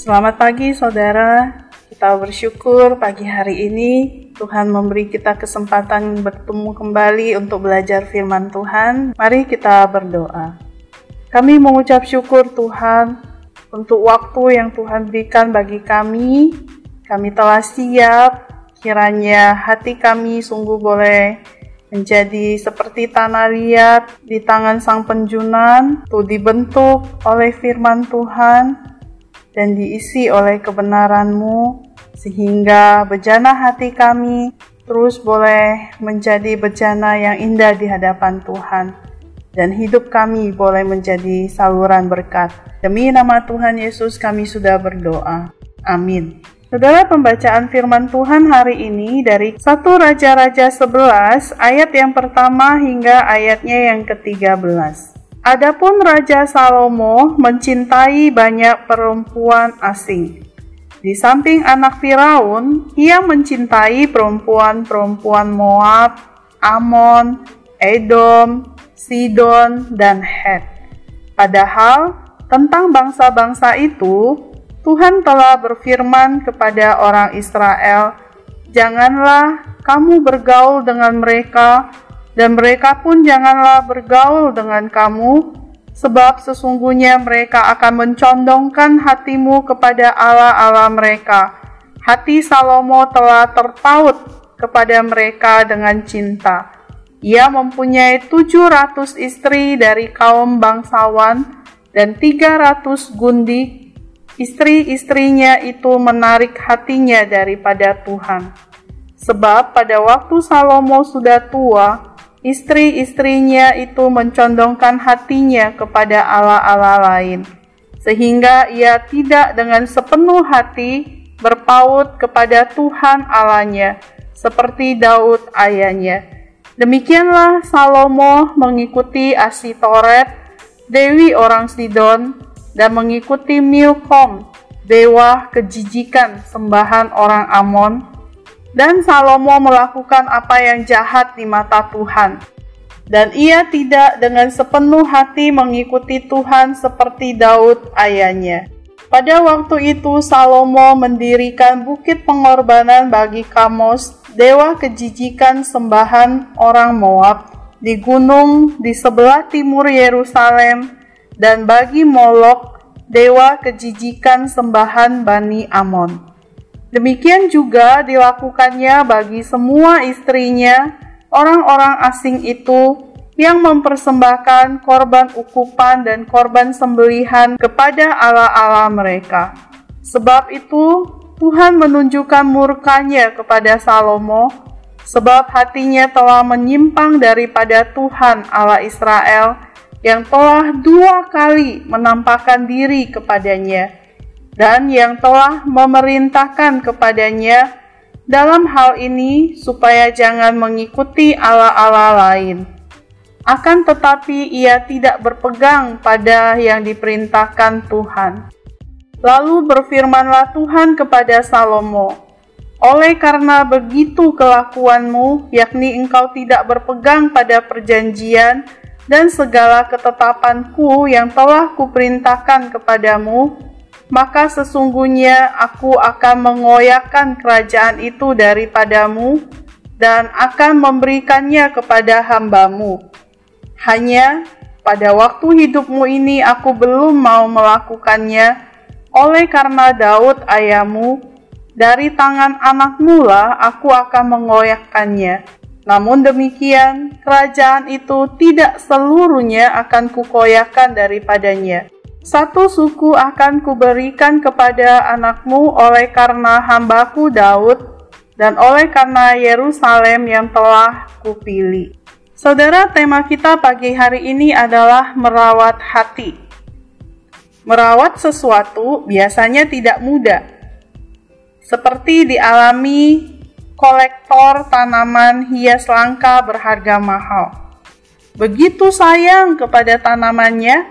Selamat pagi saudara, kita bersyukur pagi hari ini Tuhan memberi kita kesempatan bertemu kembali untuk belajar firman Tuhan. Mari kita berdoa. Kami mengucap syukur Tuhan untuk waktu yang Tuhan berikan bagi kami. Kami telah siap, kiranya hati kami sungguh boleh menjadi seperti tanah liat di tangan sang penjunan, tuh dibentuk oleh firman Tuhan, dan diisi oleh kebenaran-Mu, sehingga bejana hati kami terus boleh menjadi bejana yang indah di hadapan Tuhan, dan hidup kami boleh menjadi saluran berkat. Demi nama Tuhan Yesus kami sudah berdoa. Amin. Saudara pembacaan firman Tuhan hari ini dari 1 Raja-Raja 11 ayat yang pertama hingga ayatnya yang ke-13. Adapun Raja Salomo mencintai banyak perempuan asing. Di samping anak Firaun, ia mencintai perempuan-perempuan Moab, Amon, Edom, Sidon, dan Het. Padahal tentang bangsa-bangsa itu, Tuhan telah berfirman kepada orang Israel, "Janganlah kamu bergaul dengan mereka." Dan mereka pun janganlah bergaul dengan kamu, sebab sesungguhnya mereka akan mencondongkan hatimu kepada Allah-Allah mereka. Hati Salomo telah terpaut kepada mereka dengan cinta. Ia mempunyai 700 istri dari kaum bangsawan dan 300 gundik. Istri-istrinya itu menarik hatinya daripada Tuhan. Sebab pada waktu Salomo sudah tua, istri-istrinya itu mencondongkan hatinya kepada Allah-Allah lain, sehingga ia tidak dengan sepenuh hati berpaut kepada Tuhan Allahnya, seperti Daud ayahnya. Demikianlah Salomo mengikuti Asitoret, Dewi orang Sidon, dan mengikuti Milkom, dewa kejijikan sembahan orang Amon, dan Salomo melakukan apa yang jahat di mata Tuhan. Dan ia tidak dengan sepenuh hati mengikuti Tuhan seperti Daud ayahnya. Pada waktu itu Salomo mendirikan bukit pengorbanan bagi Kamos, dewa kejijikan sembahan orang Moab, di gunung di sebelah timur Yerusalem, dan bagi Molok, dewa kejijikan sembahan Bani Amon. Demikian juga dilakukannya bagi semua istrinya, orang-orang asing itu yang mempersembahkan korban ukupan dan korban sembelihan kepada Allah-Allah mereka. Sebab itu, Tuhan menunjukkan murkanya kepada Salomo, sebab hatinya telah menyimpang daripada Tuhan Allah Israel yang telah dua kali menampakkan diri kepadanya dan yang telah memerintahkan kepadanya dalam hal ini supaya jangan mengikuti Allah-Allah lain. Akan tetapi ia tidak berpegang pada yang diperintahkan Tuhan. Lalu berfirmanlah Tuhan kepada Salomo, oleh karena begitu kelakuanmu, yakni engkau tidak berpegang pada perjanjian dan segala ketetapanku yang telah kuperintahkan kepadamu, maka sesungguhnya aku akan mengoyakkan kerajaan itu daripadamu dan akan memberikannya kepada hambamu. Hanya pada waktu hidupmu ini aku belum mau melakukannya, oleh karena Daud ayahmu, dari tangan anakmu lah aku akan mengoyakkannya. Namun demikian, kerajaan itu tidak seluruhnya akan kukoyakkan daripadanya satu suku akan kuberikan kepada anakmu oleh karena hambaku Daud dan oleh karena Yerusalem yang telah kupilih. Saudara, tema kita pagi hari ini adalah merawat hati. Merawat sesuatu biasanya tidak mudah. Seperti dialami kolektor tanaman hias langka berharga mahal. Begitu sayang kepada tanamannya,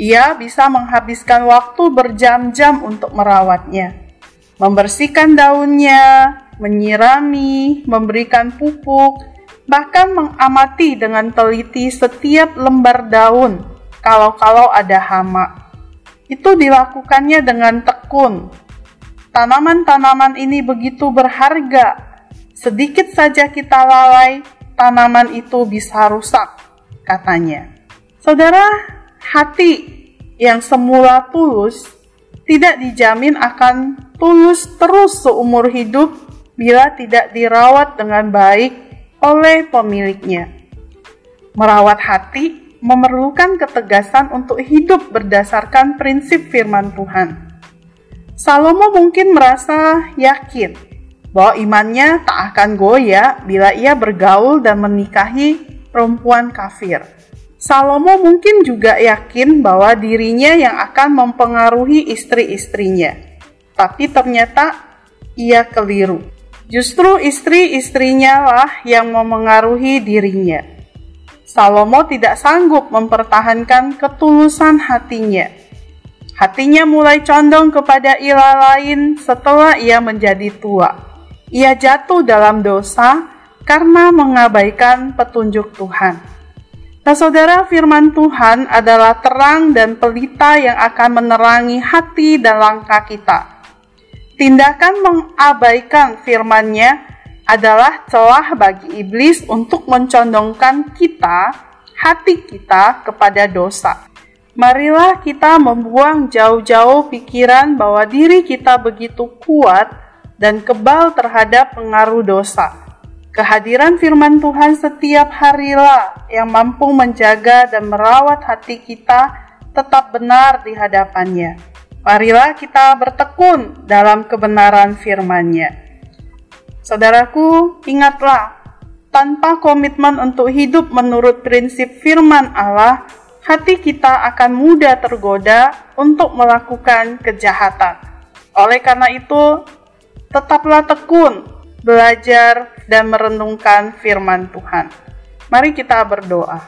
ia bisa menghabiskan waktu berjam-jam untuk merawatnya, membersihkan daunnya, menyirami, memberikan pupuk, bahkan mengamati dengan teliti setiap lembar daun kalau-kalau ada hama. itu dilakukannya dengan tekun. Tanaman-tanaman ini begitu berharga. Sedikit saja kita lalai, tanaman itu bisa rusak, katanya. Saudara, hati yang semula tulus tidak dijamin akan tulus terus seumur hidup bila tidak dirawat dengan baik oleh pemiliknya. Merawat hati memerlukan ketegasan untuk hidup berdasarkan prinsip firman Tuhan. Salomo mungkin merasa yakin bahwa imannya tak akan goyah bila ia bergaul dan menikahi perempuan kafir. Salomo mungkin juga yakin bahwa dirinya yang akan mempengaruhi istri-istrinya. Tapi ternyata ia keliru. Justru istri-istrinya lah yang memengaruhi dirinya. Salomo tidak sanggup mempertahankan ketulusan hatinya. Hatinya mulai condong kepada ilah lain setelah ia menjadi tua. Ia jatuh dalam dosa karena mengabaikan petunjuk Tuhan. Nah, saudara, firman Tuhan adalah terang dan pelita yang akan menerangi hati dan langkah kita. Tindakan mengabaikan firman-Nya adalah celah bagi iblis untuk mencondongkan kita, hati kita kepada dosa. Marilah kita membuang jauh-jauh pikiran bahwa diri kita begitu kuat dan kebal terhadap pengaruh dosa. Kehadiran firman Tuhan setiap harilah yang mampu menjaga dan merawat hati kita tetap benar di hadapannya. Marilah kita bertekun dalam kebenaran firman-Nya. Saudaraku, ingatlah, tanpa komitmen untuk hidup menurut prinsip firman Allah, hati kita akan mudah tergoda untuk melakukan kejahatan. Oleh karena itu, tetaplah tekun, belajar, dan merenungkan firman Tuhan. Mari kita berdoa.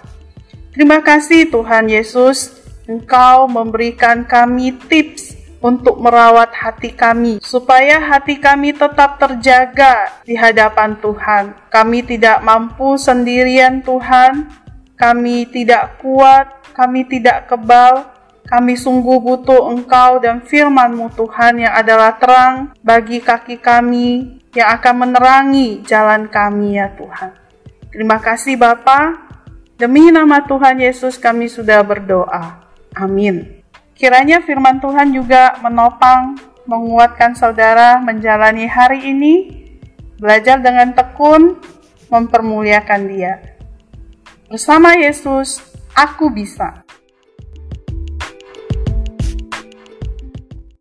Terima kasih Tuhan Yesus, Engkau memberikan kami tips untuk merawat hati kami, supaya hati kami tetap terjaga di hadapan Tuhan. Kami tidak mampu sendirian, Tuhan. Kami tidak kuat, kami tidak kebal. Kami sungguh butuh Engkau dan firman-Mu Tuhan yang adalah terang bagi kaki kami yang akan menerangi jalan kami ya Tuhan. Terima kasih Bapa. Demi nama Tuhan Yesus kami sudah berdoa. Amin. Kiranya firman Tuhan juga menopang, menguatkan saudara menjalani hari ini, belajar dengan tekun, mempermuliakan Dia. Bersama Yesus, aku bisa.